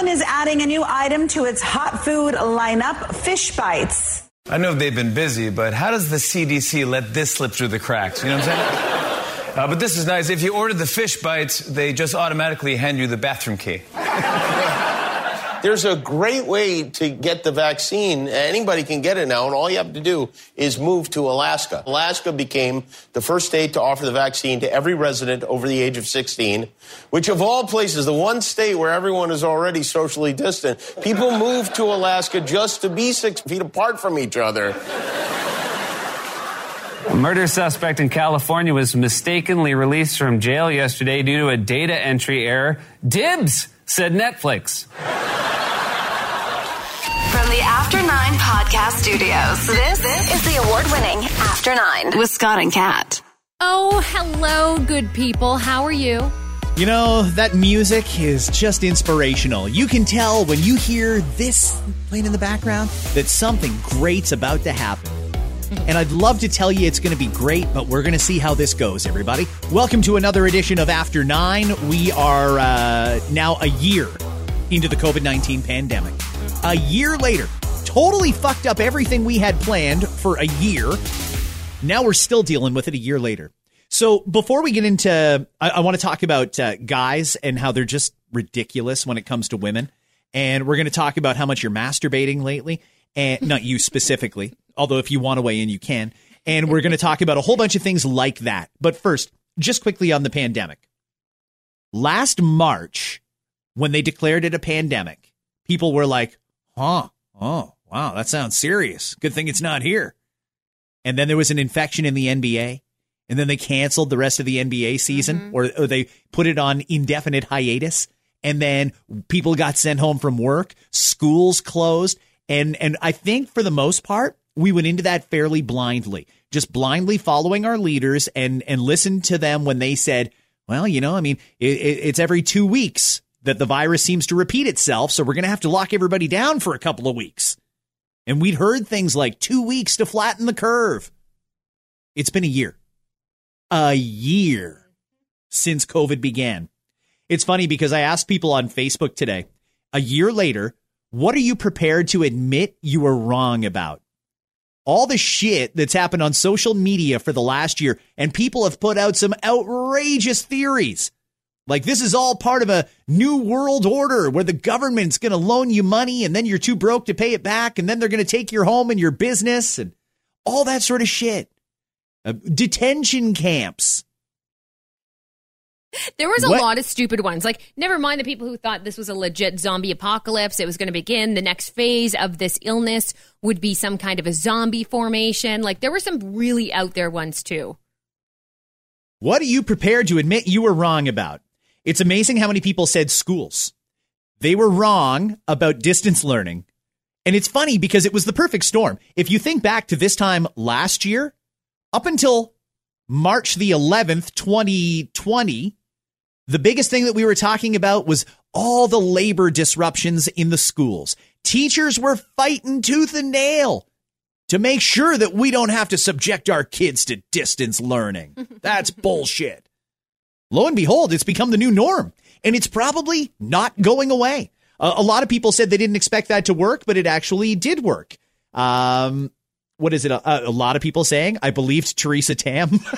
Kirkland is adding a new item to its hot food lineup fish bites. I know they've been busy, but how does the CDC let this slip through the cracks? You know what I'm saying? Uh, but this is nice. If you order the fish bites, they just automatically hand you the bathroom key. There's a great way to get the vaccine. Anybody can get it now, and all you have to do is move to Alaska. Alaska became the first state to offer the vaccine to every resident over the age of 16, which of all places, the one state where everyone is already socially distant, people move to Alaska just to be six feet apart from each other. A murder suspect in California was mistakenly released from jail yesterday due to a data entry error. Dibs, said Netflix. From the After Nine Podcast Studios, this, this is the award winning After Nine with Scott and Kat. Oh, hello, good people. How are you? You know, that music is just inspirational. You can tell when you hear this playing in the background that something great's about to happen. And I'd love to tell you it's going to be great, but we're going to see how this goes, everybody. Welcome to another edition of After Nine. We are uh, now a year into the COVID 19 pandemic. A year later, totally fucked up everything we had planned for a year. Now we're still dealing with it a year later. So before we get into, I, I want to talk about uh, guys and how they're just ridiculous when it comes to women. And we're going to talk about how much you're masturbating lately. And not you specifically, although if you want to weigh in, you can. And we're going to talk about a whole bunch of things like that. But first, just quickly on the pandemic. Last March, when they declared it a pandemic, people were like, huh, oh, wow, that sounds serious. Good thing it's not here. And then there was an infection in the NBA. And then they canceled the rest of the NBA season mm-hmm. or, or they put it on indefinite hiatus. And then people got sent home from work, schools closed. And, and I think for the most part, we went into that fairly blindly, just blindly following our leaders and, and listened to them when they said, well, you know, I mean, it, it, it's every two weeks that the virus seems to repeat itself. So we're going to have to lock everybody down for a couple of weeks. And we'd heard things like two weeks to flatten the curve. It's been a year. A year since COVID began. It's funny because I asked people on Facebook today, a year later, what are you prepared to admit you were wrong about? All the shit that's happened on social media for the last year, and people have put out some outrageous theories. Like this is all part of a new world order where the government's going to loan you money and then you're too broke to pay it back and then they're going to take your home and your business and all that sort of shit. Uh, detention camps. There was a What? lot of stupid ones. Like, never mind the people who thought this was a legit zombie apocalypse. It was going to begin. The next phase of this illness would be some kind of a zombie formation. Like, there were some really out there ones too. What are you prepared to admit you were wrong about? It's amazing how many people said schools. They were wrong about distance learning. And it's funny because it was the perfect storm. If you think back to this time last year, up until March the 11th, 2020, the biggest thing that we were talking about was all the labor disruptions in the schools. Teachers were fighting tooth and nail to make sure that we don't have to subject our kids to distance learning. That's bullshit. Lo and behold, it's become the new norm, and it's probably not going away. A, a lot of people said they didn't expect that to work, but it actually did work. Um, what is it? A, a lot of people saying I believed Theresa Tam.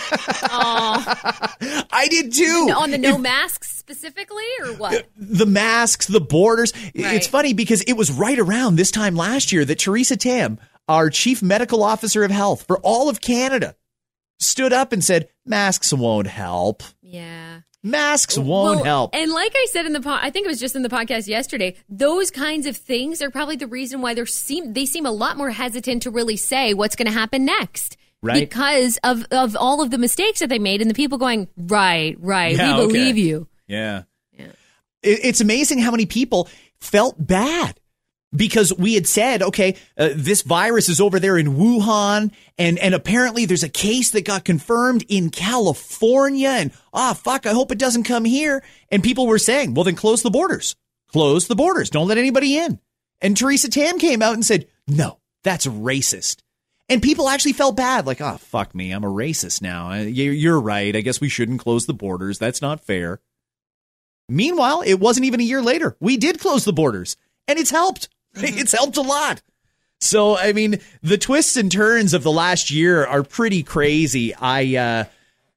I did too. On the no If- masks specifically, or what? Uh, the masks, the borders. It's funny because it was right around this time last year that Theresa Tam, our chief medical officer of health for all of Canada, stood up and said, masks won't help. Yeah. Masks won't Well, help. And like I said in the po- I think it was just in the podcast yesterday, those kinds of things are probably the reason why they seem they seem a lot more hesitant to really say what's going to happen next. Right. Because of of all of the mistakes that they made and the people going, "Right, right, Yeah, we okay. believe you." Yeah. It, it's amazing how many people felt bad because we had said, okay, uh, this virus is over there in Wuhan, and and apparently there's a case that got confirmed in California, and ah, fuck, I hope it doesn't come here. And people were saying, well, then close the borders, close the borders, don't let anybody in. And Theresa Tam came out and said, no, that's racist. And people actually felt bad, like, oh, fuck me, I'm a racist now. Uh, You're right. I guess we shouldn't close the borders. That's not fair. Meanwhile, it wasn't even a year later. We did close the borders, and it's helped. It's helped a lot. So, I mean, the twists and turns of the last year are pretty crazy. I uh,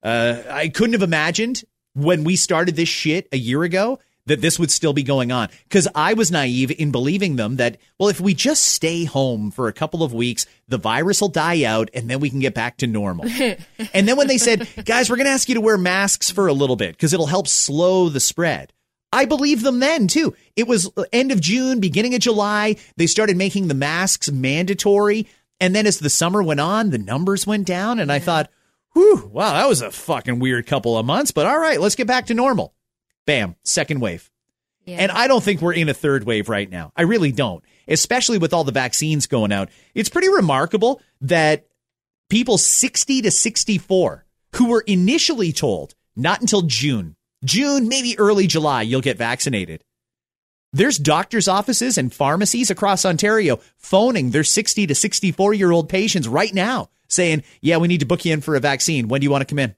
uh, I couldn't have imagined when we started this shit a year ago that this would still be going on because I was naive in believing them that, well, if we just stay home for a couple of weeks, the virus will die out and then we can get back to normal. and then when they said, guys, we're going to ask you to wear masks for a little bit because it'll help slow the spread. I believe them then too. It was uh, end of June, beginning of July. They started making the masks mandatory. And then as the summer went on, the numbers went down. And I thought, whew, wow, that was a fucking weird couple of months. But all right, let's get back to normal. Bam, second wave. Yeah. And I don't think we're in a third wave right now. I really don't, especially with all the vaccines going out. It's pretty remarkable that people 60 to 64 who were initially told not until June, June, maybe early July, you'll get vaccinated. There's doctors' offices and pharmacies across Ontario phoning their 60 to 64 year old patients right now saying, Yeah, we need to book you in for a vaccine. When do you want to come in?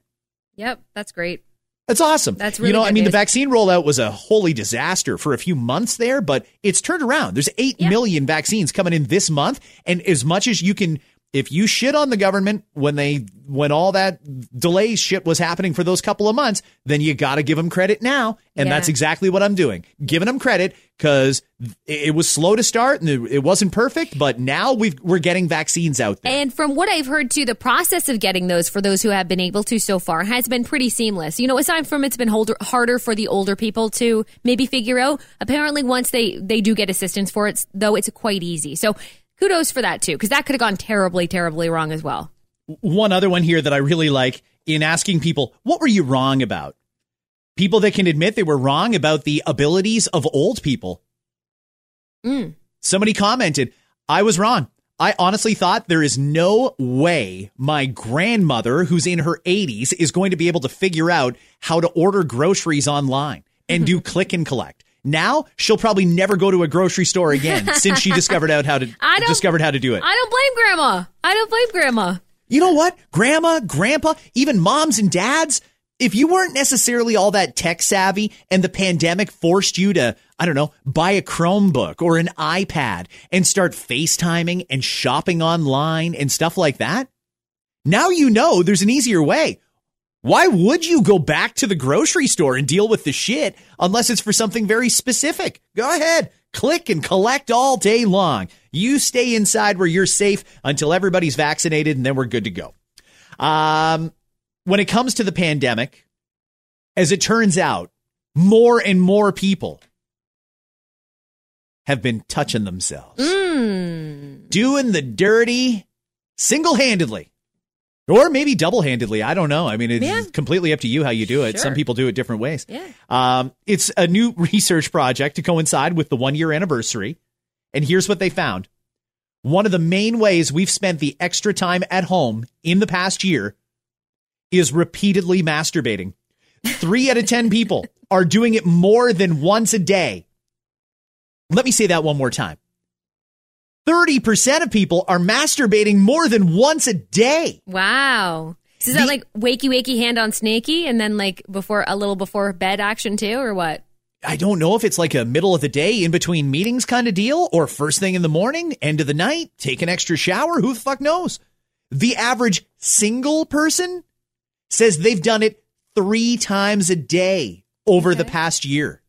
Yep, that's great. That's awesome. That's really you know. I mean, the vaccine rollout was a holy disaster for a few months there, but it's turned around. There's eight million Yeah. vaccines coming in this month, and as much as you can, if you shit on the government when they when all that delay shit was happening for those couple of months, then you got to give them credit now, and Yeah. that's exactly what I'm doing, giving them credit because it was slow to start and it- wasn't perfect, but now we've we're getting vaccines out there. And from what I've heard too, the process of getting those for those who have been able to so far has been pretty seamless. You know, aside from it's been holder, harder for the older people to maybe figure out. Apparently, once they they do get assistance for it, though, it's quite easy. So kudos for that too, because that could have gone terribly, terribly wrong as well. one other one here that I really like in asking people, what were you wrong about? People that can admit they were wrong about the abilities of old people. Mm. Somebody commented, I was wrong. I honestly thought there is no way my grandmother, who's in her 80s, is going to be able to figure out how to order groceries online and do click and collect. Now she'll probably never go to a grocery store again since she discovered out how to I discovered how to do it. I don't blame Grandma. I don't blame Grandma. You know what? Grandma, grandpa, even moms and dads, if you weren't necessarily all that tech savvy and the pandemic forced you to, I don't know, buy a Chromebook or an iPad and start FaceTiming and shopping online and stuff like that, now you know there's an easier way. Why would you go back to the grocery store and deal with the shit unless it's for something very specific? Go ahead, click and collect all day long. You stay inside where you're safe until everybody's vaccinated and then we're good to go. Um, when it comes to the pandemic, as it turns out, more and more people have been touching themselves, Mm. doing the dirty single handedly. Or maybe double handedly. I don't know. I mean, it's Yeah. completely up to you how you do it. Sure. Some people do it different ways. Yeah. Um, it's a new research project to coincide with the one year anniversary. And here's what they found. One of the main ways we've spent the extra time at home in the past year is repeatedly masturbating. Three out of 10 people are doing it more than once a day. Let me say that one more time. 30% of people are masturbating more than once a day. Wow. So is The- that like wakey wakey hand on snaky and then like before a little before bed action too or what? I don't know if it's like a middle of the day in between meetings kind of deal or first thing in the morning, end of the night, take an extra shower. Who the fuck knows? The average single person says they've done it three times a day over the past year.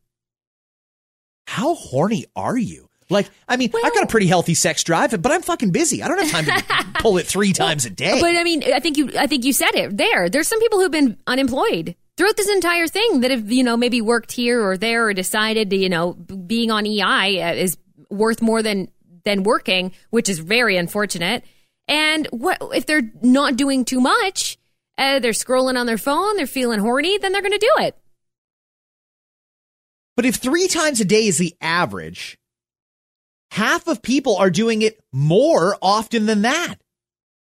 How horny are you? Like, I mean, I've got a pretty healthy sex drive, but I'm fucking busy. I don't have time to pull it three times a day. But I mean, I think you I think you said it there. There's some people who've been unemployed throughout this entire thing that have, you know, maybe worked here or there or decided to, you know, being on EI uh, is worth more than than working, which is very unfortunate. And what if they're not doing too much? Uh, they're scrolling on their phone, they're feeling horny, then they're going to do it. But if three times a day is the average, half of people are doing it more often than that.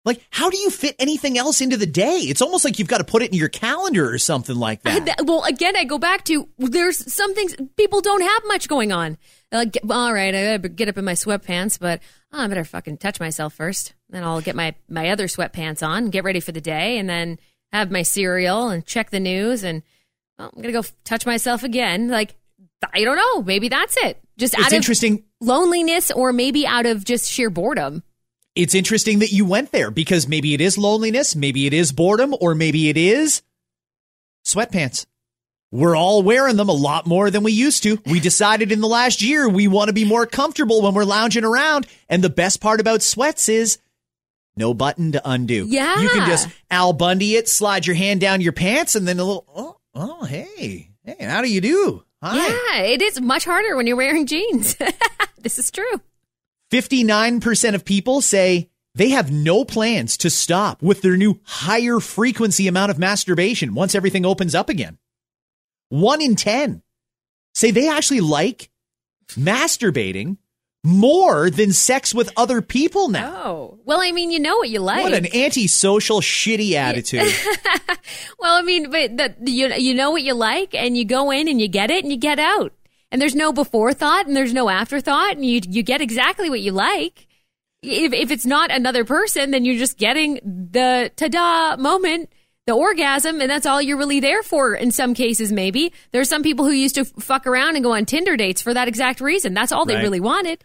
Like, how do you fit anything else into the day? It's almost like you've got to put it in your calendar or something like that. that- well, again, I go back to there's some things people don't have much going on. Like, all right, I gotta get up in my sweatpants, but oh, I better fucking touch myself first. Then I'll get my my other sweatpants on, get ready for the day, and then have my cereal and check the news. And well, I'm gonna go touch myself again. Like I don't know. Maybe that's it. Just It's out interesting. of loneliness, or maybe out of just sheer boredom. It's interesting that you went there because maybe it is loneliness, maybe it is boredom, or maybe it is sweatpants. We're all wearing them a lot more than we used to. We decided in the last year we want to be more comfortable when we're lounging around. And the best part about sweats is no button to undo. Yeah. You can just Al Bundy it, slide your hand down your pants, and then a little, oh, oh hey, hey, how do you do? Hi. Yeah, it is much harder when you're wearing jeans. this is true. 59% of people say they have no plans to stop with their new higher frequency amount of masturbation once everything opens up again. One in 10 say they actually like masturbating more than sex with other people now. Oh, well, I mean, you know what you like. What an antisocial, shitty attitude. well, I mean, but the, you you know what you like, and you go in and you get it, and you get out, and there's no before thought, and there's no afterthought, and you you get exactly what you like. If if it's not another person, then you're just getting the ta-da moment, the orgasm, and that's all you're really there for. In some cases, maybe there's some people who used to fuck around and go on Tinder dates for that exact reason. That's all they Right. really wanted.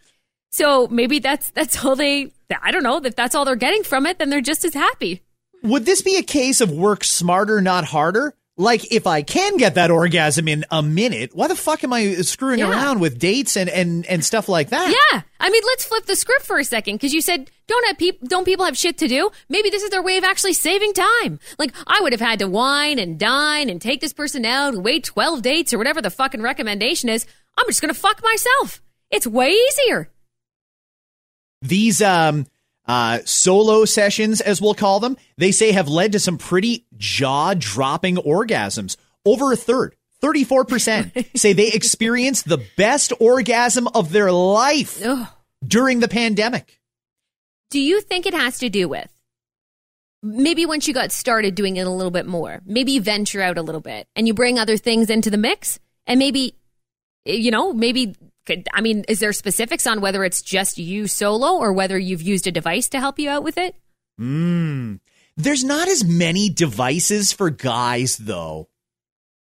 So maybe that's that's all they. I don't know if that's all they're getting from it. Then they're just as happy. Would this be a case of work smarter, not harder? Like, if I can get that orgasm in a minute, why the fuck am I screwing Yeah. around with dates and, and, and stuff like that? Yeah, I mean, let's flip the script for a second because you said don't have people don't people have shit to do? Maybe this is their way of actually saving time. Like I would have had to wine and dine and take this person out and wait twelve dates or whatever the fucking recommendation is. I'm just gonna fuck myself. It's way easier. These um uh solo sessions as we'll call them, they say have led to some pretty jaw-dropping orgasms. Over a third, 34% say they experienced the best orgasm of their life Ugh. during the pandemic. Do you think it has to do with maybe once you got started doing it a little bit more, maybe you venture out a little bit and you bring other things into the mix, and maybe you know maybe. Could- I mean, is there specifics on whether it's just you solo or whether you've used a device to help you out with it? Mm. There's not as many devices for guys though.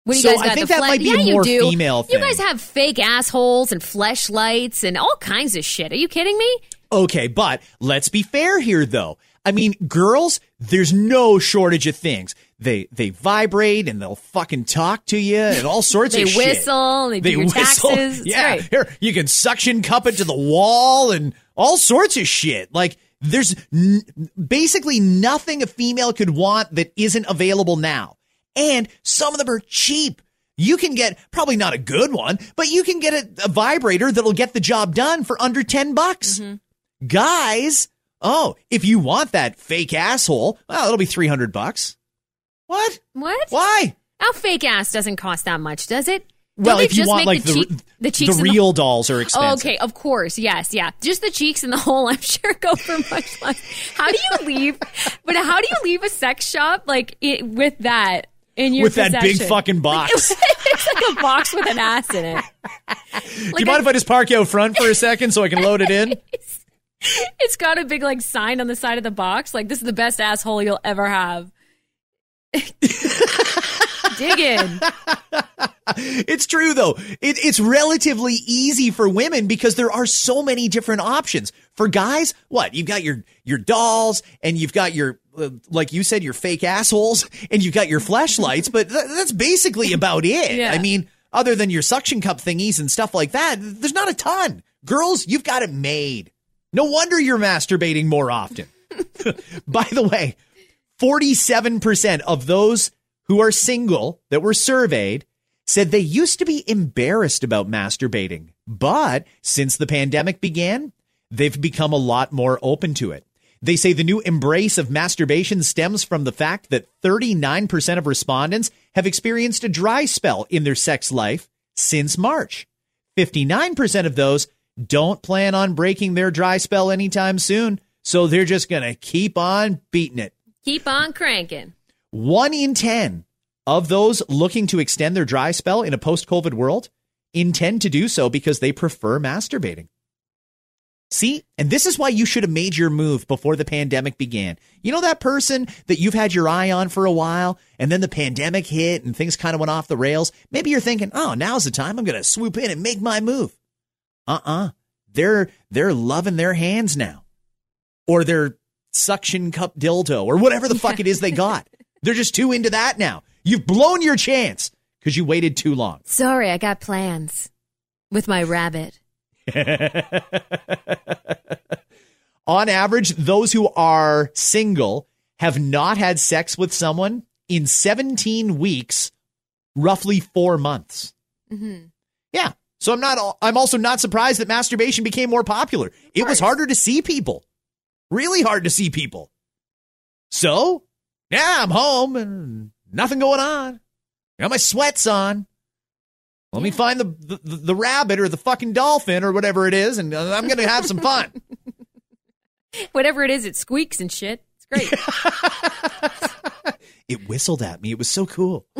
What do you So guys I got? think the that fle- might be yeah, a you do. female You guys have fake assholes and fleshlights and all kinds of shit. Are you kidding me? Okay, but let's be fair here though. I mean, girls, there's no shortage of things. They they vibrate and they'll fucking talk to you and all sorts They of shit. whistle, they do your taxes. It's Yeah, great. here you can suction cup it to the wall and all sorts of shit. Like there's n- basically nothing a female could want that isn't available now. And some of them are cheap. You can get probably not a good one, but you can get a, a vibrator that'll get the job done for under 10 bucks. Mm-hmm. Guys, oh, if you want that fake asshole, well, it'll be 300 bucks. What? What? Why? Our fake ass doesn't cost that much, does it? Don't Well, if you want like the, the, cheek- the cheeks the real dolls are expensive. Oh, okay, of course, yes, yeah. Just the cheeks and the hole, I'm sure, go for much less. How do you leave? But how do you leave a sex shop like it, with that in your With that big fucking box. it's like a box with an ass in it. Do you mind if I just park you out front for a second so I can load it in? It's got a big like sign on the side of the box, like this is the best asshole you'll ever have. Dig in. It's true though. It, it's relatively easy for women because there are so many different options. For guys, what you've got your your dolls and you've got your uh, like you said your fake assholes and you've got your flashlights, but th- that's basically about it. Yeah. I mean, other than your suction cup thingies and stuff like that, there's not a ton. Girls, you've got it made. No wonder you're masturbating more often. By the way, 47% of those who are single that were surveyed said they used to be embarrassed about masturbating, but since the pandemic began, they've become a lot more open to it. They say the new embrace of masturbation stems from the fact that 39% of respondents have experienced a dry spell in their sex life since March. 59% of those don't plan on breaking their dry spell anytime soon, so they're just going to keep on beating it. Keep on cranking. One in 10 of those looking to extend their dry spell in a post COVID world intend to do so because they prefer masturbating. See, and this is why you should have made your move before the pandemic began. You know that person that you've had your eye on for a while, and then the pandemic hit and things kind of went off the rails? Maybe you're thinking, oh, now's the time I'm going to swoop in and make my move. Uh uh-uh. uh. They're, they're loving their hands now. Or their suction cup dildo, or whatever the fuck it is they got. They're just too into that now. You've blown your chance because you waited too long. Sorry, I got plans with my rabbit. On average, those who are single have not had sex with someone in 17 weeks, roughly four months. Mm-hmm. Yeah. So I'm not, I'm also not surprised that masturbation became more popular. It was harder to see people, really hard to see people. So, yeah, I'm home and nothing going on. Got my sweats on. Let me find the, the, the rabbit or the fucking dolphin or whatever it is, and I'm going to have some fun. Whatever it is, it squeaks and shit. It's great. it whistled at me. It was so cool.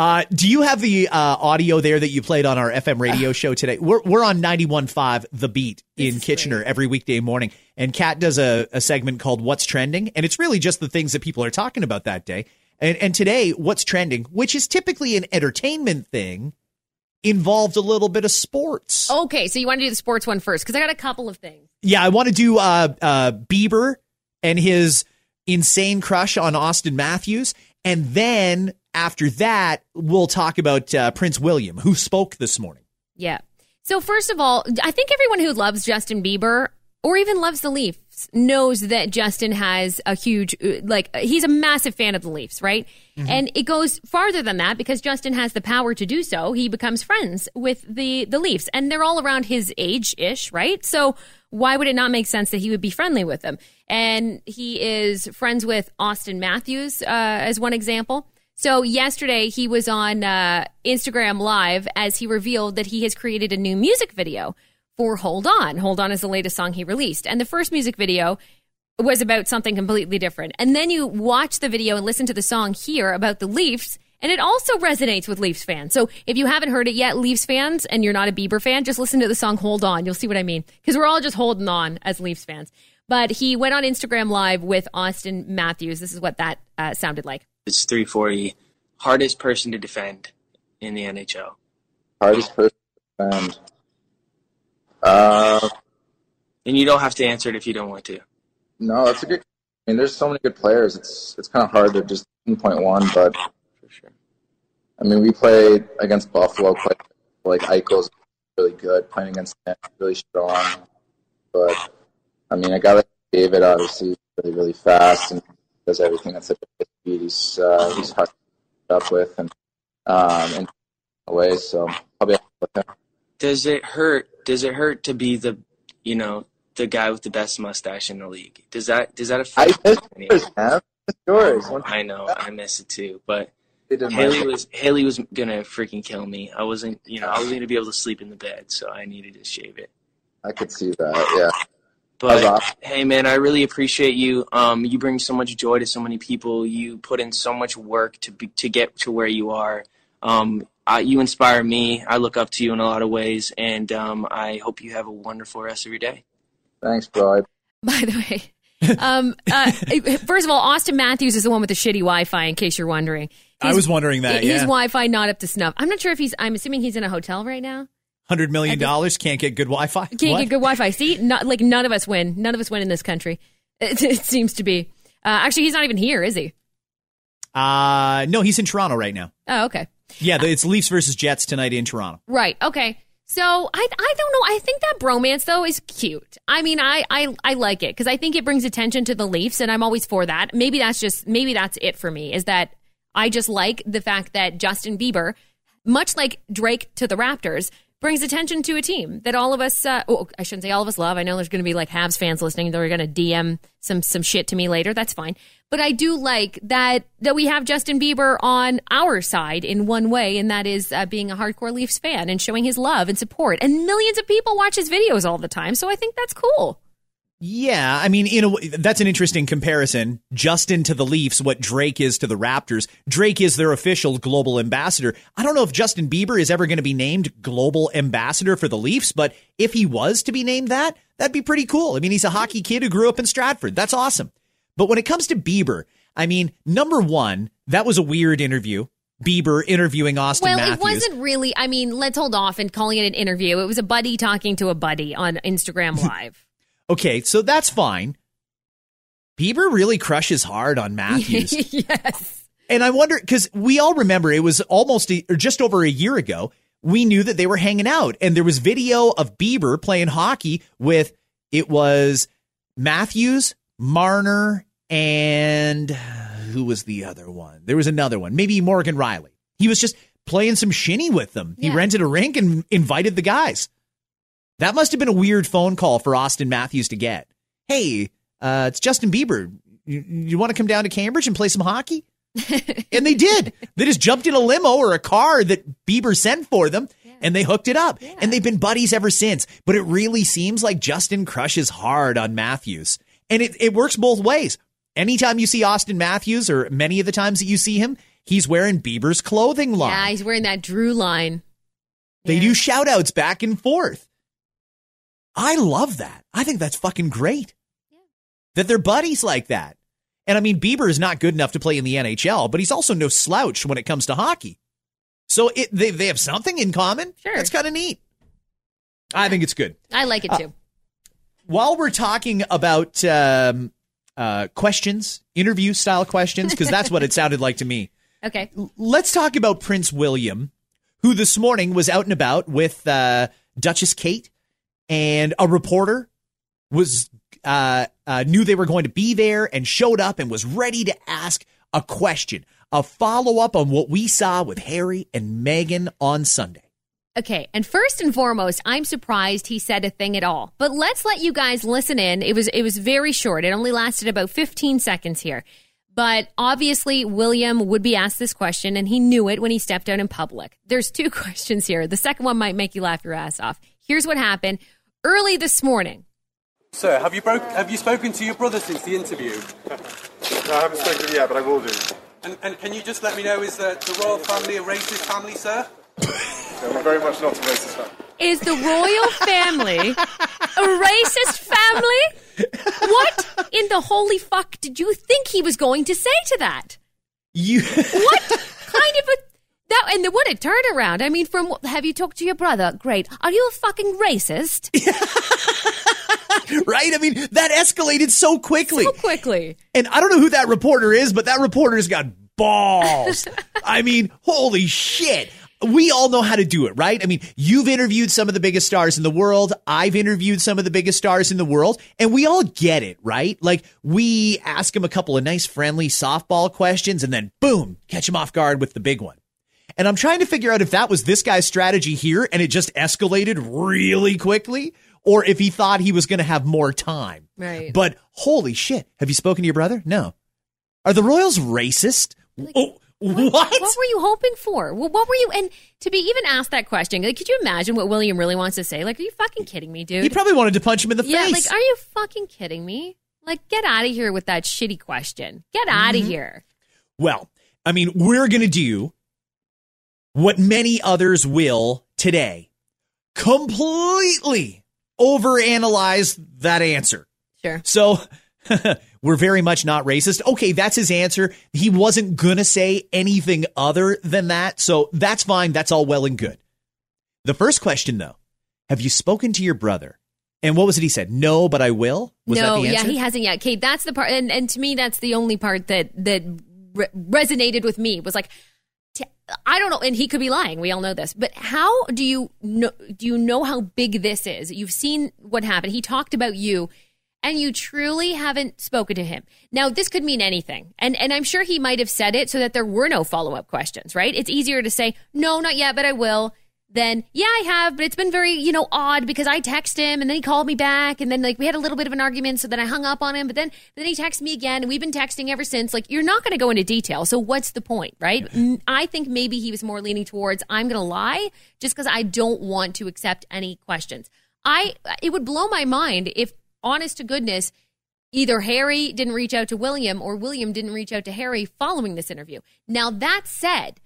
uh, do you have the uh, audio there that you played on our FM radio show today? We're, we're on 91.5 The Beat in Kitchener great. every weekday morning. And Kat does a, a segment called What's Trending. And it's really just the things that people are talking about that day. And, and today, what's trending, which is typically an entertainment thing, involved a little bit of sports. Okay, so you want to do the sports one first because I got a couple of things. Yeah, I want to do uh, uh, Bieber and his insane crush on Auston Matthews, and then after that, we'll talk about uh, Prince William, who spoke this morning. Yeah. So first of all, I think everyone who loves Justin Bieber or even loves the Leafs knows that Justin has a huge, uh, like, he's a massive fan of the Leafs, right? Mm-hmm. And it goes farther than that because Justin has the power to do so. He becomes friends with the, the Leafs and they're all around his age ish, right? So why would it not make sense that he would be friendly with them? And he is friends with Auston Matthews, uh, as one example. So yesterday he was on uh, Instagram Live as he revealed that he has created a new music video for Hold On. Hold On is the latest song he released. And the first music video was about something completely different. And then you watch the video and listen to the song here about the Leafs. And it also resonates with Leafs fans. So if you haven't heard it yet, Leafs fans, and you're not a Bieber fan, just listen to the song Hold On. You'll see what I mean. Because we're all just holding on as Leafs fans. But he went on Instagram Live with Auston Matthews. This is what that uh, sounded like. It's 340. Hardest person to defend in the NHL. Hardest person to defend. Uh, and you don't have to answer it if you don't want to. No, that's a good. I mean, there's so many good players. It's it's kind of hard to just pinpoint one, but for sure. I mean, we played against Buffalo. Quite like Eichel's really good. Playing against them, really strong. But I mean, a guy like David, obviously, really really fast and does everything a speed. He's uh, he's hard up with and um and away. So probably with him. Does it hurt does it hurt to be the you know the guy with the best mustache in the league? Does that does that affect? I miss yours, yours. I know, I miss it too, but. Hailey was Hailey was gonna freaking kill me. I wasn't, you know, I wasn't gonna be able to sleep in the bed, so I needed to shave it. I could see that, yeah. But awesome. hey, man, I really appreciate you. Um, you bring so much joy to so many people. You put in so much work to be, to get to where you are. Um, uh, you inspire me. I look up to you in a lot of ways, and um, I hope you have a wonderful rest of your day. Thanks, bro. By the way, um, uh, first of all, Auston Matthews is the one with the shitty Wi-Fi. In case you're wondering, his, I was wondering that. His yeah. Wi-Fi not up to snuff. I'm not sure if he's. I'm assuming he's in a hotel right now. Hundred million dollars can't get good Wi-Fi. Can't what? get good Wi-Fi. See, not like none of us win. None of us win in this country. It, it seems to be. Uh, actually, he's not even here, is he? Uh no, he's in Toronto right now. Oh, okay. Yeah, it's Leafs versus Jets tonight in Toronto. Right. Okay. So I I don't know. I think that bromance though is cute. I mean, I I, I like it because I think it brings attention to the Leafs, and I'm always for that. Maybe that's just maybe that's it for me. Is that I just like the fact that Justin Bieber, much like Drake to the Raptors, brings attention to a team that all of us, uh, oh, I shouldn't say all of us love. I know there's going to be like Habs fans listening. They're going to DM some some shit to me later. That's fine. But I do like that that we have Justin Bieber on our side in one way, and that is uh, being a hardcore Leafs fan and showing his love and support. And millions of people watch his videos all the time, so I think that's cool. Yeah, I mean, in a, that's an interesting comparison. Justin to the Leafs, what Drake is to the Raptors. Drake is their official global ambassador. I don't know if Justin Bieber is ever going to be named global ambassador for the Leafs, but if he was to be named that, that'd be pretty cool. I mean, he's a hockey kid who grew up in Stratford. That's awesome. But when it comes to Bieber, I mean, number one, that was a weird interview. Bieber interviewing Auston Well, Matthews. it wasn't really. I mean, let's hold off and calling it an interview. It was a buddy talking to a buddy on Instagram Live. Okay, so that's fine. Bieber really crushes hard on Matthews. yes. And I wonder because we all remember it was almost a, or just over a year ago. We knew that they were hanging out, and there was video of Bieber playing hockey with it was Matthews, Marner, and who was the other one? There was another one, maybe Morgan Rielly. He was just playing some shinny with them. He rented a rink and invited the guys. That must have been a weird phone call for Auston Matthews to get. Hey, uh, it's Justin Bieber. You, you want to come down to Cambridge and play some hockey? and they did. They just jumped in a limo or a car that Bieber sent for them and they hooked it up. And they've been buddies ever since. But it really seems like Justin crushes hard on Matthews. And it, it works both ways. Anytime you see Auston Matthews, or many of the times that you see him, he's wearing Bieber's clothing line. Yeah, he's wearing that Drew line. They Yeah. do shout outs back and forth. I love that. I think that's fucking great. That they're buddies like that. And I mean, Bieber is not good enough to play in the NHL, but he's also no slouch when it comes to hockey. So it, they, they have something in common. Sure. That's kind of neat. I think it's good. I like it too. While we're talking about um, uh, questions, interview style questions, because that's what it sounded like to me. Okay. let's talk about Prince William, who this morning was out and about with uh, Duchess Kate, and a reporter was uh, uh, knew they were going to be there and showed up and was ready to ask a question, a follow up on what we saw with Harry and Meghan on Sunday. Okay, and first and foremost, I'm surprised he said a thing at all. But let's let you guys listen in. It was it was very short. It only lasted about 15 seconds here. But obviously, William would be asked this question, and he knew it when he stepped out in public. There's two questions here. The second one might make you laugh your ass off. Here's what happened early this morning. Sir, have you broke, have you spoken to your brother since the interview? No, I haven't spoken to him yet, but I will do. And, and can you just let me know, is the, the royal family a racist family, sir? No, we're very much not a racist fan. Is the royal family a racist family? What in the holy fuck did you think he was going to say to that? You what kind of a that and the, what a turnaround? I mean, from have you talked to your brother? Great. Are you a fucking racist? right? I mean, that escalated so quickly. So quickly. And I don't know who that reporter is, but that reporter's got balls. I mean, holy shit. We all know how to do it, right? I mean, you've interviewed some of the biggest stars in the world. I've interviewed some of the biggest stars in the world, and we all get it, right? Like, we ask them a couple of nice, friendly softball questions, and then boom, catch them off guard with the big one. And I'm trying to figure out if that was this guy's strategy here and it just escalated really quickly, or if he thought he was going to have more time. Right. But holy shit, have you spoken to your brother? No. Are the Royals racist? oh, what? What were you hoping for? Well, what were you? And to be even asked that question, like, could you imagine what William really wants to say? Like, are you fucking kidding me, dude? He probably wanted to punch him in the yeah, face. like, are you fucking kidding me? Like, get out of here with that shitty question. Get out Mm-hmm. of here. well, I mean, we're going to do what many others will today completely overanalyze that answer. Sure. So we're very much not racist. Okay, that's his answer. He wasn't going to say anything other than that. So that's fine. That's all well and good. The first question, though have you spoken to your brother? And what was it he said? No, but I will? Was no, that the yeah, he hasn't yet. Kate, that's the part, and, and to me, that's the only part that that re- resonated with me was like, I don't know, and he could be lying. We all know this, but how do you know? Do you know how big this is? You've seen what happened. He talked about you, and you truly haven't spoken to him. Now, this could mean anything, and and I'm sure he might have said it so that there were no follow up questions. Right? It's easier to say no, not yet, but I will. Then yeah, I have, but it's been very you know odd because I text him and then he called me back and then like we had a little bit of an argument, so then I hung up on him, but then then he texted me again and we've been texting ever since. Like you're not going to go into detail, so what's the point, right? I think maybe he was more leaning towards I'm going to lie just because I don't want to accept any questions. I it would blow my mind if honest to goodness, either Harry didn't reach out to William or William didn't reach out to Harry following this interview. Now, that said,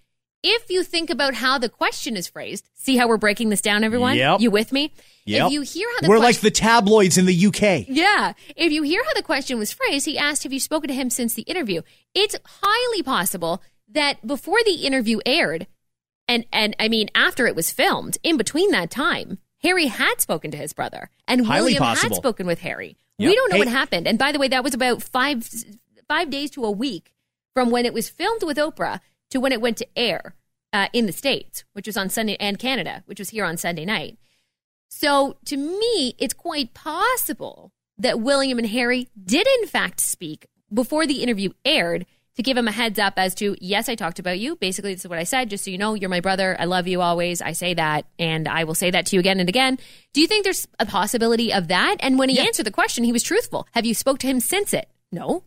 if you think about how the question is phrased, see how we're breaking this down, everyone? Yep. You with me? Yep. If you hear how the We're question- like the tabloids in the UK. yeah. If you hear how the question was phrased, he asked, Have you spoken to him since the interview? It's highly possible that before the interview aired, and, and I mean, after it was filmed, in between that time, Harry had spoken to his brother, and Highly William possible. had spoken with Harry. Yep. We don't know Hey- what happened. And by the way, that was about five five days to a week from when it was filmed with Oprah to when it went to air uh, in the States, which was on Sunday, and Canada, which was here on Sunday night. So to me, it's quite possible that William and Harry did in fact speak before the interview aired to give him a heads up as to, yes, I talked about you. Basically, this is what I said. Just so you know, you're my brother. I love you always. I say that, and I will say that to you again and again. Do you think there's a possibility of that? And when he answered the question, he was truthful. Have you spoke to him since it? No.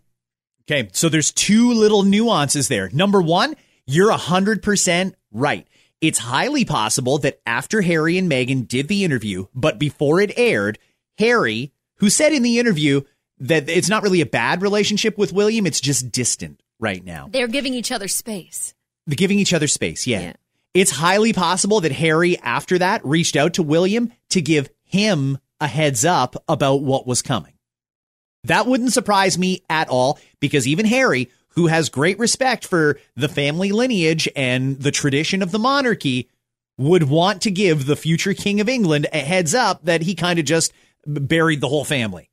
Okay, so there's two little nuances there. Number one, you're 100% right. It's highly possible that after Harry and Meghan did the interview, but before it aired, Harry, who said in the interview that it's not really a bad relationship with William, it's just distant right now. They're giving each other space. They're giving each other space, yeah. It's highly possible that Harry, after that, reached out to William to give him a heads up about what was coming. That wouldn't surprise me at all because even Harry, who has great respect for the family lineage and the tradition of the monarchy, would want to give the future king of England a heads up that he kind of just buried the whole family.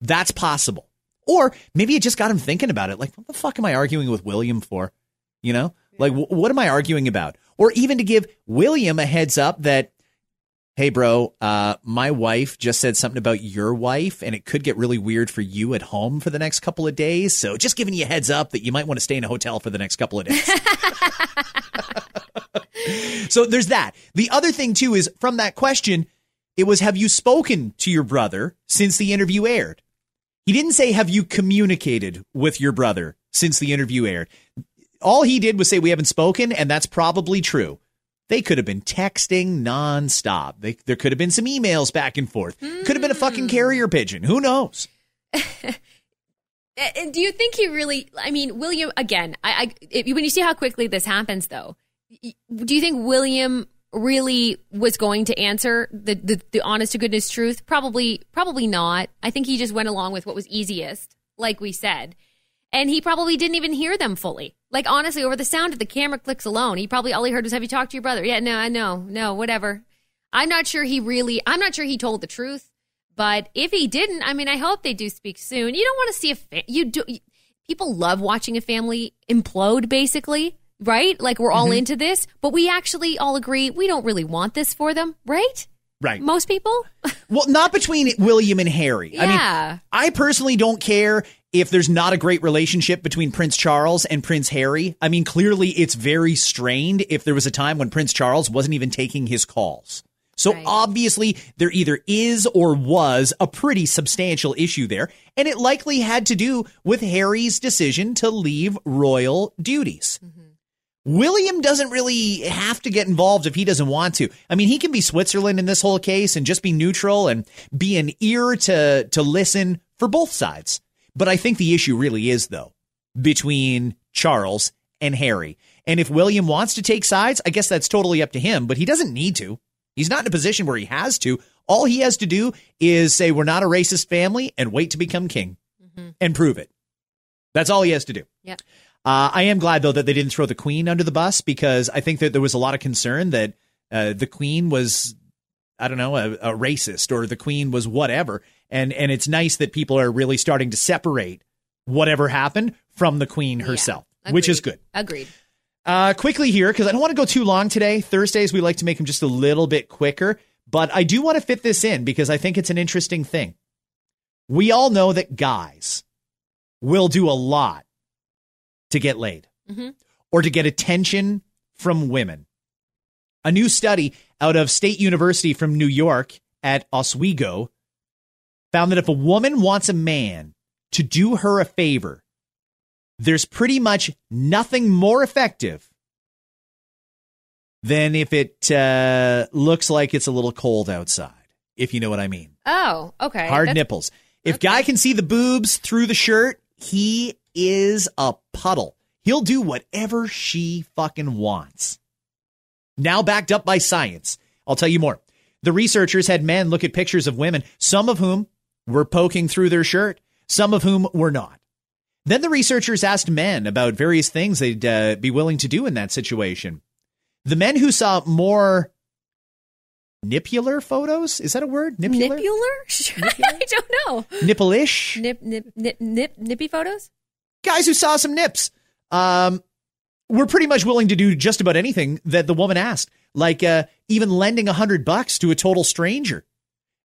That's possible. Or maybe it just got him thinking about it. Like, what the fuck am I arguing with William for? You know, like, wh- what am I arguing about? Or even to give William a heads up that, hey, bro, uh, my wife just said something about your wife, and it could get really weird for you at home for the next couple of days. So just giving you a heads up that you might want to stay in a hotel for the next couple of days. so there's that. The other thing, too, is from that question, it was, have you spoken to your brother since the interview aired? He didn't say, have you communicated with your brother since the interview aired? All he did was say, we haven't spoken, and that's probably true. They could have been texting nonstop. They, there could have been some emails back and forth. Could have been a fucking hmm. carrier pigeon. Who knows? And do you think he really? I mean, William again. I, I when you see how quickly this happens, though, do you think William really was going to answer the, the the honest to goodness truth? Probably, probably not. I think he just went along with what was easiest, like we said, and he probably didn't even hear them fully. Like honestly, over the sound of the camera clicks alone, he probably all he heard was, "Have you talked to your brother?" Yeah, no, I know, no, whatever. I'm not sure he really. I'm not sure he told the truth. But if he didn't, I mean, I hope they do speak soon. You don't want to see a fa- you do. People love watching a family implode, basically, right? Like we're all Mhm. into this, but we actually all agree we don't really want this for them, right? Right. Most people. Well, not between William and Harry. I Yeah. mean, I personally don't care if there's not a great relationship between Prince Charles and Prince Harry. I mean, clearly it's very strained if there was a time when Prince Charles wasn't even taking his calls. So obviously there either is or was a pretty substantial issue there, and it likely had to do with Harry's decision to leave royal duties. Mm-hmm. William doesn't really have to get involved if he doesn't want to. I mean, he can be Switzerland in this whole case and just be neutral and be an ear to to listen for both sides. But I think the issue really is though between Charles and Harry. And if William wants to take sides, I guess that's totally up to him, but he doesn't need to. He's not in a position where he has to. All he has to do is say we're not a racist family and wait to become king mm-hmm. and prove it. That's all he has to do. Yep. Uh, I am glad though that they didn't throw the queen under the bus because I think that there was a lot of concern that uh, the queen was, I don't know, a, a racist or the queen was whatever. And and it's nice that people are really starting to separate whatever happened from the queen herself, which is good. Agreed. Uh, quickly here, because I don't want to go too long today. Thursdays, we like to make them just a little bit quicker, but I do want to fit this in because I think it's an interesting thing. We all know that guys will do a lot to get laid Mm-hmm. or to get attention from women. A new study out of State University from New York at Oswego found that if a woman wants a man to do her a favor, there's pretty much nothing more effective than if it uh, looks like it's a little cold outside, if you know what I mean. Oh, okay. Hard That's- nipples. If guy can see the boobs through the shirt, he is a puddle. He'll do whatever she fucking wants. Now backed up by science. I'll tell you more. The researchers had men look at pictures of women, some of whom were poking through their shirt, some of whom were not. Then the researchers asked men about various things they'd uh, be willing to do in that situation. The men who saw more nipular photos, is that a word? Nipular? Nippular? I don't know. Nipple-ish? Nip, nip, nip, nip, nippy photos? Guys who saw some nips. Um, we're pretty much willing to do just about anything that the woman asked, like uh, even lending a hundred bucks to a total stranger.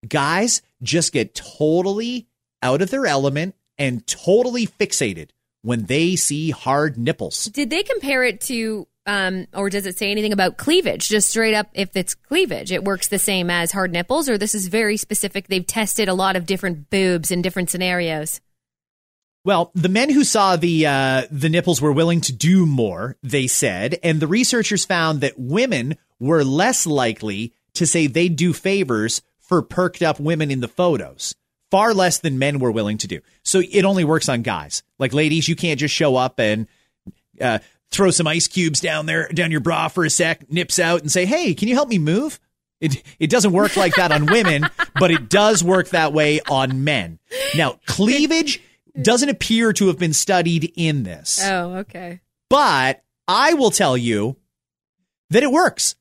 Guys just get totally out of their element and totally fixated when they see hard nipples. Did they compare it to, um, or does it say anything about cleavage? Just straight up, if it's cleavage, it works the same as hard nipples, or this is very specific. They've tested a lot of different boobs in different scenarios. Well, the men who saw the uh, the nipples were willing to do more, they said, and the researchers found that women were less likely to say they'd do favors for perked up women in the photos. Far less than men were willing to do. So it only works on guys. Like ladies, you can't just show up and uh, throw some ice cubes down there down your bra for a sec, nips out, and say, "Hey, can you help me move?" It it doesn't work like that on women, but it does work that way on men. Now, cleavage doesn't appear to have been studied in this. Oh, okay. But I will tell you that it works.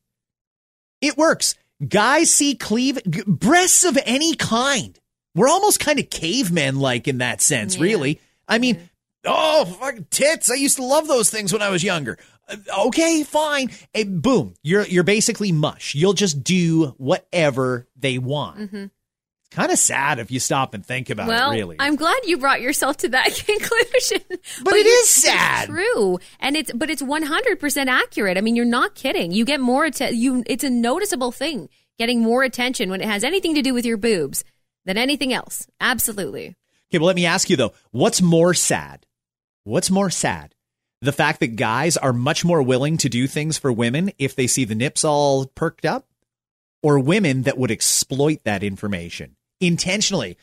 It works. Guys see cleave breasts of any kind. We're almost kind of cavemen like in that sense, really. I mean, oh, fucking tits. I used to love those things when I was younger. Uh, Okay, fine. And boom, you're you're basically mush. You'll just do whatever they want. Mm-hmm. Kind of sad if you stop and think about well, it, really. I'm glad you brought yourself to that conclusion. But it you- is it's sad. true, and it's but it's 100 percent accurate. I mean, you're not kidding. You get more atten- You it's a noticeable thing getting more attention when it has anything to do with your boobs than anything else. Absolutely. Okay, well, let me ask you though, what's more sad? What's more sad? The fact that guys are much more willing to do things for women if they see the nips all perked up, or women that would exploit that information intentionally?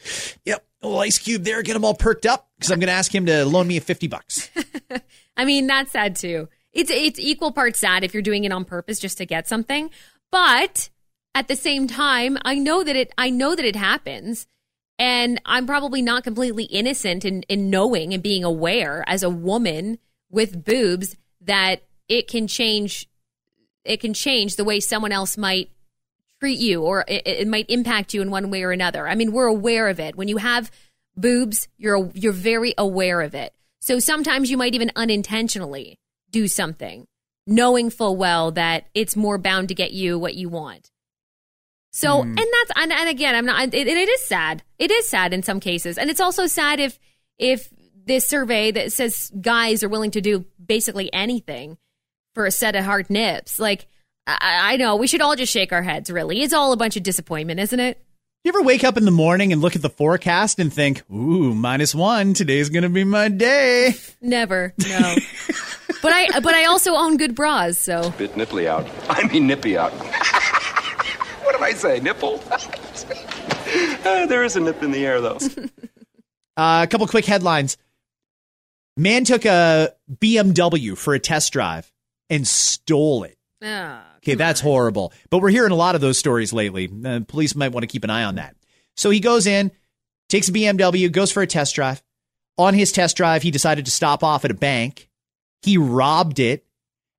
Yep, Well, ice cube there, get them all perked up because I'm going to ask him to loan me a 50 bucks. I mean, that's sad too. It's it's equal parts sad if you're doing it on purpose just to get something, but at the same time, I know that it I know that it happens. And I'm probably not completely innocent in, in knowing and being aware as a woman with boobs that it can change it can change the way someone else might treat you or it, it might impact you in one way or another. I mean, we're aware of it. When you have boobs, you're you're very aware of it. So sometimes you might even unintentionally do something knowing full well that it's more bound to get you what you want. So, hmm. and that's and, and again, I'm not. It, it is sad. It is sad in some cases, and it's also sad if if this survey that says guys are willing to do basically anything for a set of hard nips. Like, I, I know we should all just shake our heads. Really, it's all a bunch of disappointment, isn't it? You ever wake up in the morning and look at the forecast and think, ooh, minus one, today's going to be my day? Never, no. but I but I also own good bras, so Bit nipply out. I mean nippy out. what did I say? Nipple? Uh, there is a nip in the air, though. Uh, a couple quick headlines. Man took a BMW for a test drive and stole it. Ah, Okay, that's horrible. But we're hearing a lot of those stories lately. Uh, police might want to keep an eye on that. So he goes in, takes a BMW, goes for a test drive. On his test drive, he decided to stop off at a bank. He robbed it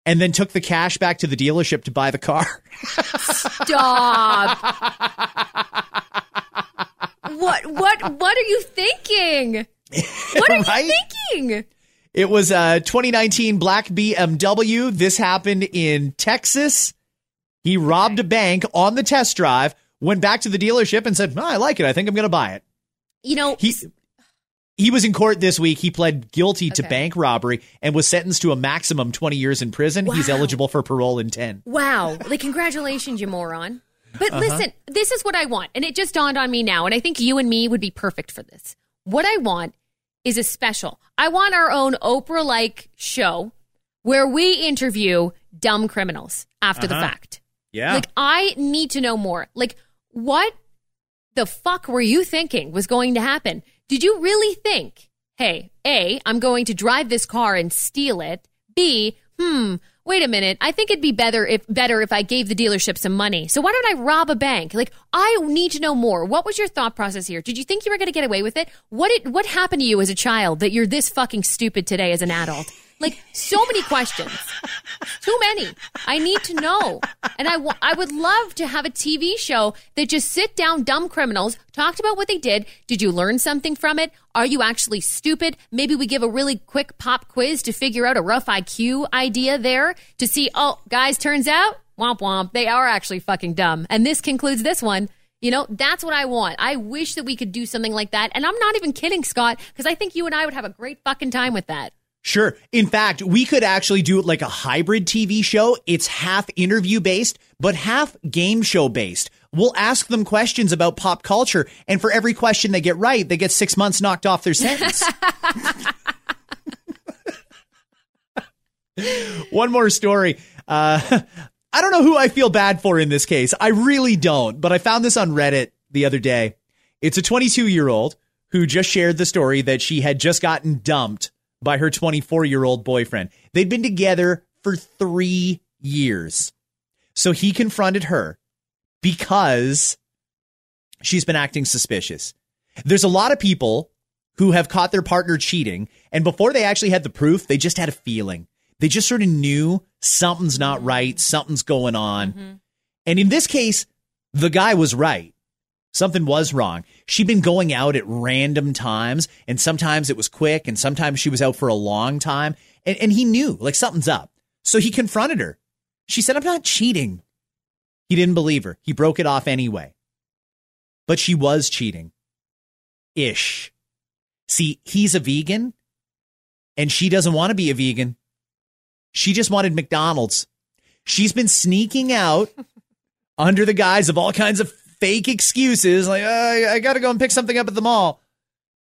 and then took the cash back to the dealership to buy the car. stop. what what what are you thinking? What are Right? you thinking? It was a 2019 black BMW. This happened in Texas. He robbed a bank on the test drive, went back to the dealership and said, "Oh, I like it. I think I'm going to buy it. You know, He he was in court this week. He pled guilty to bank robbery and was sentenced to a maximum 20 years in prison. He's eligible for parole in 10. Wow. Like, congratulations, you moron. But Uh-huh. listen, this is what I want. And it just dawned on me now. And I think you and me would be perfect for this. What I want is a special. I want our own Oprah like show where we interview dumb criminals after the Uh-huh. fact. Yeah. Like, I need to know more. Like, what the fuck were you thinking was going to happen? Did you really think, hey, A, I'm going to drive this car and steal it? B, hmm, wait a minute. I think it'd be better if better if I gave the dealership some money. So why don't I rob a bank? Like I need to know more. What was your thought process here? Did you think you were going to get away with it? What did what happened to you as a child that you're this fucking stupid today as an adult? Like so many questions. Too many. I need to know. And I I would love to have a TV show that just sit down dumb criminals, talked about what they did. Did you learn something from it? Are you actually stupid? Maybe we give a really quick pop quiz to figure out a rough IQ idea there to see, oh, guys, turns out, womp womp, they are actually fucking dumb. And this concludes this one. You know, that's what I want. I wish that we could do something like that. And I'm not even kidding, Scott, because I think you and I would have a great fucking time with that. Sure. In fact, we could actually do it like a hybrid TV show. It's half interview based, but half game show based. We'll ask them questions about pop culture, and for every question they get right, they get six months knocked off their sentence. One more story. Uh, I don't know who I feel bad for in this case. I really don't, but I found this on Reddit the other day. It's a 22 year old who just shared the story that she had just gotten dumped by her 24 year old boyfriend. They'd been together for three years. So he confronted her because she's been acting suspicious. There's a lot of people who have caught their partner cheating, and before they actually had the proof, they just had a feeling. They just sort of knew something's not right, something's going on. Mm-hmm. And in this case, the guy was right. Something was wrong. She'd been going out at random times, and sometimes it was quick, and sometimes she was out for a long time. And, and he knew, like, something's up. So he confronted her. She said, I'm not cheating. He didn't believe her. He broke it off anyway. But she was cheating. Ish. See, he's a vegan, and she doesn't want to be a vegan. She just wanted McDonald's. She's been sneaking out under the guise of all kinds of fake excuses, like, uh, I, I got to go and pick something up at the mall.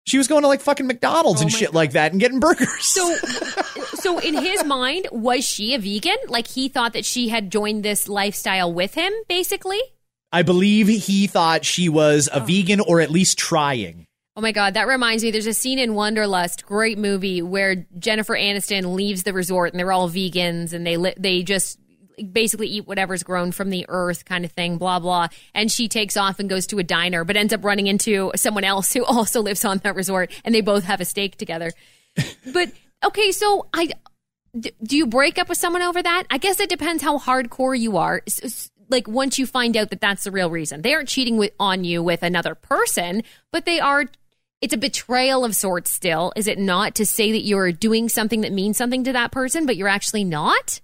She was going to like fucking McDonald's and shit like that and getting burgers. So, so in his mind, was she a vegan? Like he thought that she had joined this lifestyle with him, basically. I believe he thought she was a vegan or at least trying. Oh my god, that reminds me. There's a scene in Wanderlust, great movie, where Jennifer Aniston leaves the resort and they're all vegans and they li- they just basically eat whatever's grown from the earth, kind of thing. Blah blah. And she takes off and goes to a diner, but ends up running into someone else who also lives on that resort, and they both have a steak together. but okay, so I, do you break up with someone over that? I guess it depends how hardcore you are. Like once you find out that that's the real reason, they aren't cheating with on you with another person, but they are. It's a betrayal of sorts. Still, is it not to say that you're doing something that means something to that person, but you're actually not?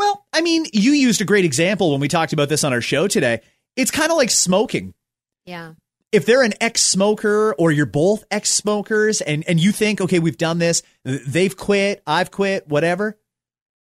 Well, I mean, you used a great example when we talked about this on our show today. It's kind of like smoking. Yeah. If they're an ex smoker or you're both ex smokers and, and you think, okay, we've done this, they've quit, I've quit, whatever,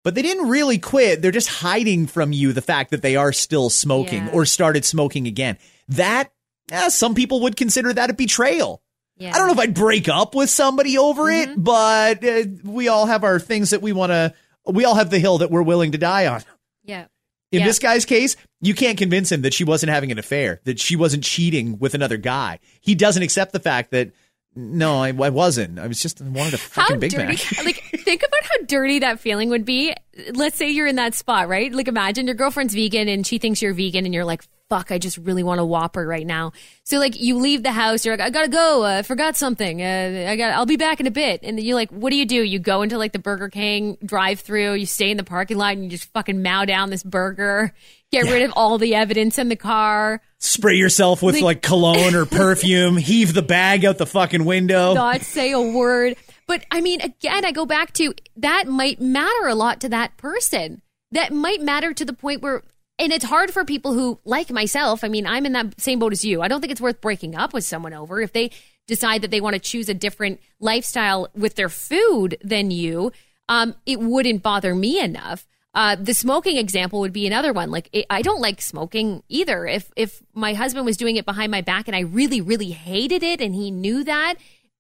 but they didn't really quit. They're just hiding from you the fact that they are still smoking Yeah. or started smoking again. That, eh, some people would consider that a betrayal. Yeah. I don't know if I'd break up with somebody over Mm-hmm. it, but uh, we all have our things that we want to, we all have the hill that we're willing to die on. Yeah. In Yeah. this guy's case, you can't convince him that she wasn't having an affair, that she wasn't cheating with another guy. He doesn't accept the fact that no, I, I wasn't. I was just I wanted a fucking how Big dirty, Mac. like, think about how dirty that feeling would be. Let's say you're in that spot, right? Like, imagine your girlfriend's vegan and she thinks you're vegan, and you're like, "Fuck, I just really want a Whopper right now." So, like, you leave the house. You're like, "I gotta go. Uh, I forgot something. Uh, I got. I'll be back in a bit." And you're like, "What do you do? You go into like the Burger King drive-through. You stay in the parking lot and you just fucking mow down this burger. Get rid of all the evidence in the car." Spray yourself with Like- like cologne or perfume, heave the bag out the fucking window. not say a word. But I mean, again, I go back to that might matter a lot to that person. That might matter to the point where, and it's hard for people who, like myself, I mean, I'm in that same boat as you. I don't think it's worth breaking up with someone over if they decide that they want to choose a different lifestyle with their food than you. Um, it wouldn't bother me enough. Uh, the smoking example would be another one. Like it, I don't like smoking either. If if my husband was doing it behind my back and I really really hated it and he knew that,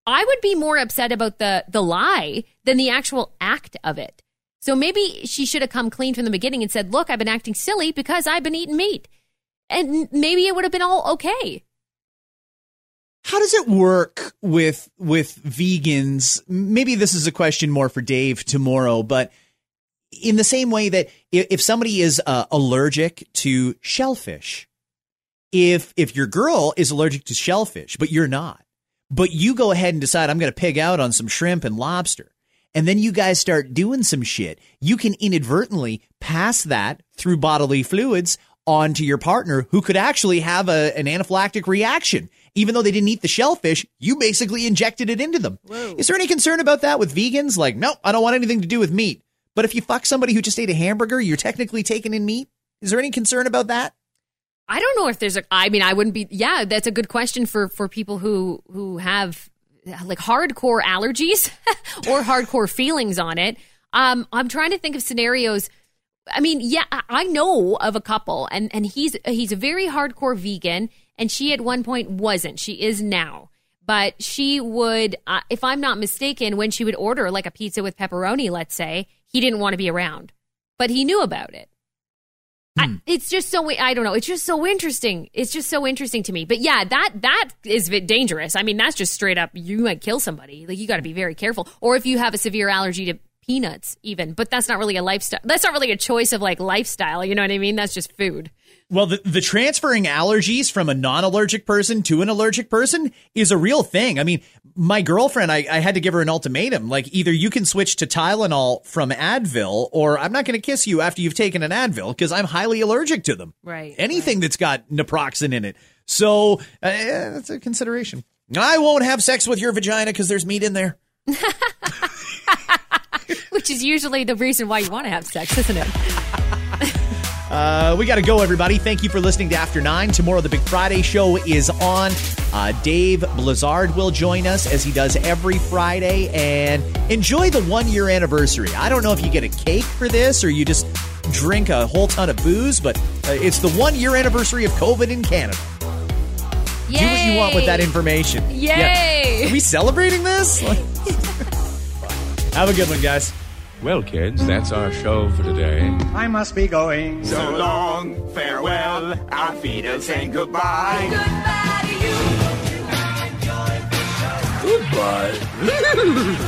I would be more upset about the the lie than the actual act of it. So maybe she should have come clean from the beginning and said, "Look, I've been acting silly because I've been eating meat." And maybe it would have been all okay. How does it work with with vegans? Maybe this is a question more for Dave tomorrow, but in the same way that if, somebody is uh, allergic to shellfish, if if your girl is allergic to shellfish, but you're not, but you go ahead and decide I'm going to pig out on some shrimp and lobster, and then you guys start doing some shit, you can inadvertently pass that through bodily fluids onto your partner who could actually have a, an anaphylactic reaction. Even though they didn't eat the shellfish, you basically injected it into them. Is there any concern about that with vegans? Like, no, I don't want anything to do with meat. But if you fuck somebody who just ate a hamburger, you're technically taking in meat. Is there any concern about that? I don't know if there's a. I mean, I wouldn't be. Yeah, that's a good question for for people who who have like hardcore allergies or hardcore feelings on it. Um, I'm trying to think of scenarios. I mean, yeah, I- know of a couple, and and he's he's a very hardcore vegan, and she at one point wasn't. She is now, but she would, uh, if I'm not mistaken, when she would order like a pizza with pepperoni, let's say, he didn't want to be around, but he knew about it. I, hmm. it's just so I don't know. It's just so interesting. It's just so interesting to me. But yeah, that that is a bit dangerous. I mean, that's just straight up. You might kill somebody. Like you got to be very careful. Or if you have a severe allergy to peanuts, even. But that's not really a lifestyle. That's not really a choice of like lifestyle. You know what I mean? That's just food. Well, the, the transferring allergies from a non allergic person to an allergic person is a real thing. I mean, my girlfriend, I, I had to give her an ultimatum. Like, either you can switch to Tylenol from Advil, or I'm not going to kiss you after you've taken an Advil because I'm highly allergic to them. Right. Anything that's got naproxen in it. So, uh, that's a consideration. I won't have sex with your vagina because there's meat in there. Which is usually the reason why you want to have sex, isn't it? Uh, we got to go, everybody. Thank you for listening to After Nine. Tomorrow, the Big Friday show is on. Uh, Dave Blizzard will join us as he does every Friday. And enjoy the one year anniversary. I don't know if you get a cake for this or you just drink a whole ton of booze, but uh, it's the one year anniversary of COVID in Canada. Yay! Do what you want with that information. Yay! Are we celebrating this? Have a good one, guys. Well, kids, that's our show for today. I must be going. So long, farewell, our feet are saying goodbye. Goodbye.